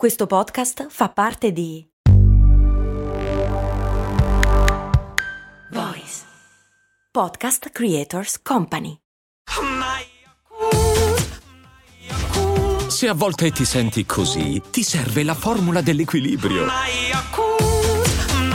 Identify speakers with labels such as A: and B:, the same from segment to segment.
A: Questo podcast fa parte di Voice Podcast Creators Company.
B: Se a volte ti senti così, ti serve la formula dell'equilibrio.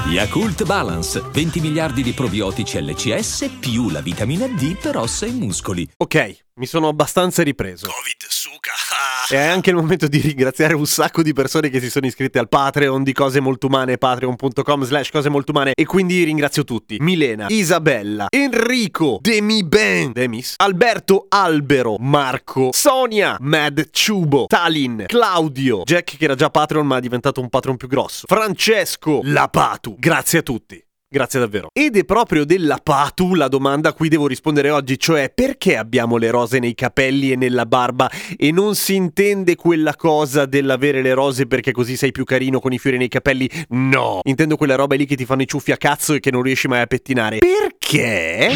B: Yakult Balance, 20 miliardi di probiotici LCS più la vitamina D per ossa e muscoli.
C: Ok, mi sono abbastanza ripreso.
B: Covid suca.
C: E è anche il momento di ringraziare un sacco di persone che si sono iscritte al Patreon di Cose Molto Umane, patreon.com slash Cose Molto Umane. E quindi ringrazio tutti. Milena, Isabella, Enrico, Demi Ben, Demis, Alberto Albero, Marco, Sonia, Mad Ciubo, Talin, Claudio, Jack che era già Patreon ma è diventato un Patreon più grosso, Francesco, Lapatu. Grazie a tutti. Grazie davvero. Ed è proprio della Patu la domanda a cui devo rispondere oggi, cioè perché abbiamo le rose nei capelli e nella barba e non si intende quella cosa dell'avere le rose perché così sei più carino con i fiori nei capelli? No, intendo quella roba lì che ti fanno i ciuffi a cazzo e che non riesci mai a pettinare. Perché?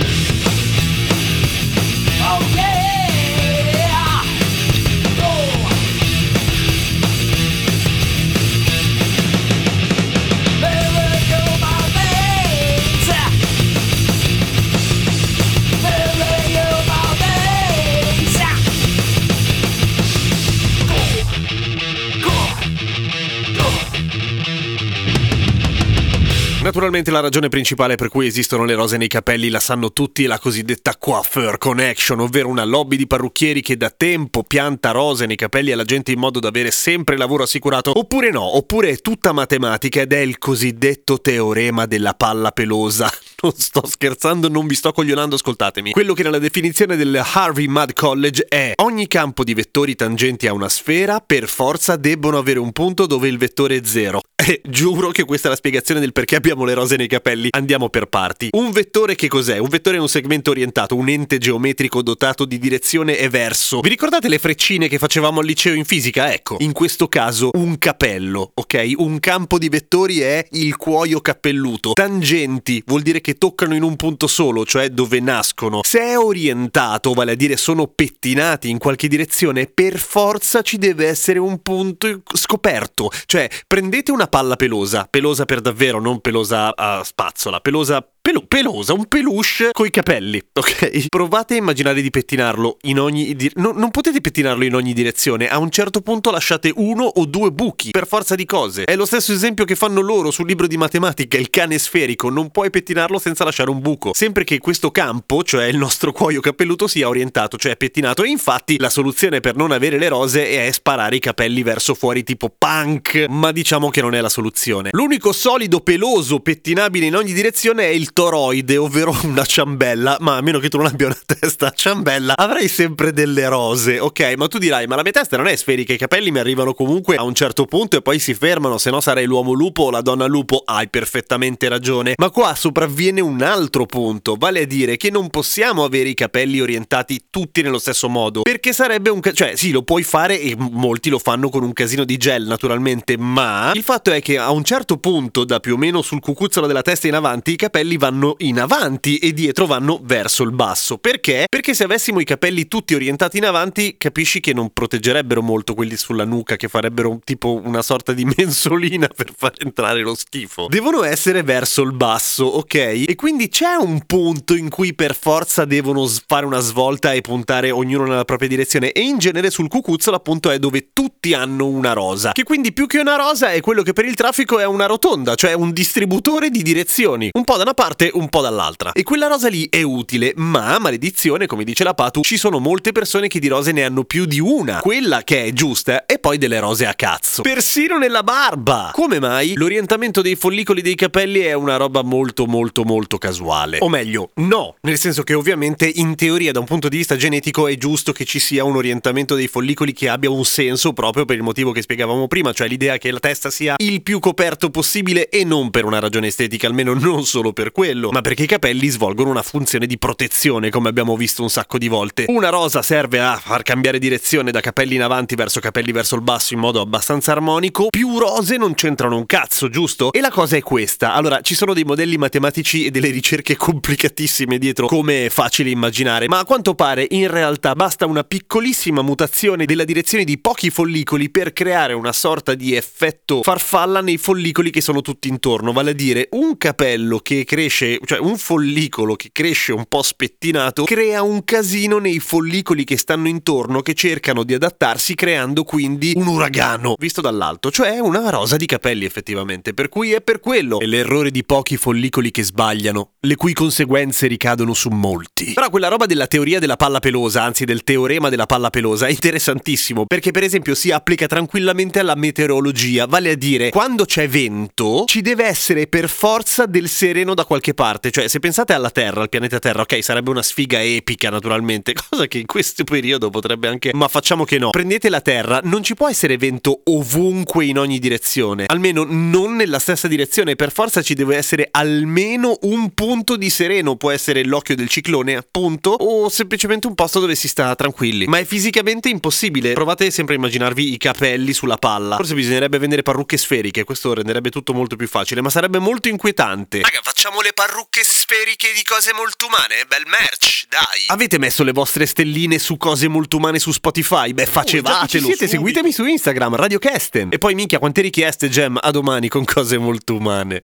C: Naturalmente la ragione principale per cui esistono le rose nei capelli la sanno tutti, è la cosiddetta coiffeur connection, ovvero una lobby di parrucchieri che da tempo pianta rose nei capelli alla gente in modo da avere sempre lavoro assicurato, oppure no, oppure è tutta matematica ed è il cosiddetto teorema della palla pelosa. Non sto scherzando, non vi sto coglionando, ascoltatemi. Quello che nella definizione del Harvey Mudd College è ogni campo di vettori tangenti a una sfera per forza debbono avere un punto dove il vettore è zero. E giuro che questa è la spiegazione del perché abbiamo le rose nei capelli. Andiamo per parti. Un vettore che cos'è? Un vettore è un segmento orientato, un ente geometrico dotato di direzione e verso. Vi ricordate le freccine che facevamo al liceo in fisica? Ecco, in questo caso un capello, ok? Un campo di vettori è il cuoio cappelluto. Tangenti vuol dire che toccano in un punto solo, cioè dove nascono. Se è orientato, vale a dire sono pettinati in qualche direzione, per forza ci deve essere un punto scoperto. Cioè, prendete una palla pelosa, pelosa per davvero, non pelosa a spazzola, pelosa pelu- pelosa, un peluche coi capelli, ok? Provate a immaginare di pettinarlo in ogni di- no, non potete pettinarlo in ogni direzione, a un certo punto lasciate uno o due buchi, per forza di cose. È lo stesso esempio che fanno loro sul libro di matematica, il cane sferico, non puoi pettinarlo senza lasciare un buco. Sempre che questo campo, cioè il nostro cuoio capelluto, sia orientato, cioè pettinato. E infatti la soluzione per non avere le rose è sparare i capelli verso fuori tipo punk, ma diciamo che non è la soluzione. L'unico solido peloso pettinabile in ogni direzione è il toroide, ovvero una ciambella, ma a meno che tu non abbia una testa a ciambella, avrai sempre delle rose, ok? Ma tu dirai, ma la mia testa non è sferica, i capelli mi arrivano comunque a un certo punto e poi si fermano, se no sarei l'uomo lupo o la donna lupo. Hai perfettamente ragione. Ma qua sopravviene un altro punto, vale a dire che non possiamo avere i capelli orientati tutti nello stesso modo, perché sarebbe un... Ca- cioè sì, lo puoi fare e molti lo fanno con un casino di gel naturalmente, ma il fatto è che a un certo punto, da più o meno sul cucuzzolo della testa in avanti, i capelli vanno in avanti e dietro vanno verso il basso. Perché? Perché se avessimo i capelli tutti orientati in avanti, capisci che non proteggerebbero molto quelli sulla nuca, che farebbero tipo una sorta di mensolina per far entrare lo schifo. Devono essere verso il basso, ok? E quindi c'è un punto in cui per forza devono fare una svolta e puntare ognuno nella propria direzione. E in genere sul cucuzzolo appunto è dove tutti hanno una rosa. Che quindi più che una rosa è quello che per il traffico è una rotonda, cioè un distributore di direzioni. Un po' da una parte, un po' dall'altra. E quella rosa lì è utile, ma maledizione, come dice la Patu, ci sono molte persone che di rose ne hanno più di una. Quella che è giusta e poi delle rose a cazzo. Persino nella barba! Come mai? L'orientamento dei follicoli dei capelli è una roba molto molto molto casuale. O meglio, no, nel senso che ovviamente in teoria da un punto di vista genetico è giusto che ci sia un orientamento dei follicoli che abbia un senso proprio per il motivo che spiegavamo prima, cioè l'idea che la testa sia il più coperto possibile e non per una ragione estetica, almeno non solo per quello, ma perché i capelli svolgono una funzione di protezione, come abbiamo visto un sacco di volte. Una rosa serve a far cambiare direzione da capelli in avanti verso capelli verso il basso in modo abbastanza armonico. Più rose non c'entrano un cazzo, giusto? E la cosa è questa. Allora, ci sono dei modelli matematici e delle ricerche complicatissime dietro, come è facile immaginare, ma a quanto pare in realtà basta una piccolissima mutazione della direzione di pochi follicoli per creare una sorta di effetto farfalla nei follicoli che sono tutti intorno, vale a dire un capello che cresce, cioè un follicolo che cresce un po' spettinato, crea un casino nei follicoli che stanno intorno che cercano di adattarsi creando quindi un uragano, visto dall'alto, cioè una rosa di capelli effettivamente, per cui è per quello è l'errore di pochi follicoli che sbagliano, le cui conseguenze ricadono su molti. Però quella roba della teoria della palla pelosa, anzi del teorema della palla pelosa, è interessantissimo, perché per esempio si applica tranquillamente alla meteorologia, vale a dire quando c'è vento ci deve essere per forza del sereno da qualche parte, cioè se pensate alla Terra, al pianeta Terra, ok, sarebbe una sfiga epica naturalmente, cosa che in questo periodo potrebbe anche, ma facciamo che no. Prendete la Terra, non ci può essere vento ovunque in ogni direzione, almeno non nella stessa direzione, per forza ci deve essere almeno un punto di sereno, può essere l'occhio del ciclone, appunto, o semplicemente un posto dove si sta tranquilli. Ma è fisicamente impossibile. Provate sempre a immaginarvi i capelli sulla palla. Forse bisognerebbe vendere parrucche sferiche, questo renderebbe tutto molto più facile, ma sarebbe molto inquietante. Raga, facciamo le parrucche sferiche di cose molto umane, bel merch, dai. Avete messo le vostre stelline su cose molto umane su Spotify? Beh, facevatelo. Ci siete, seguitemi su Instagram, Radio Kesten. E poi minchia, quante richieste, Gem, a domani con cose molto umane.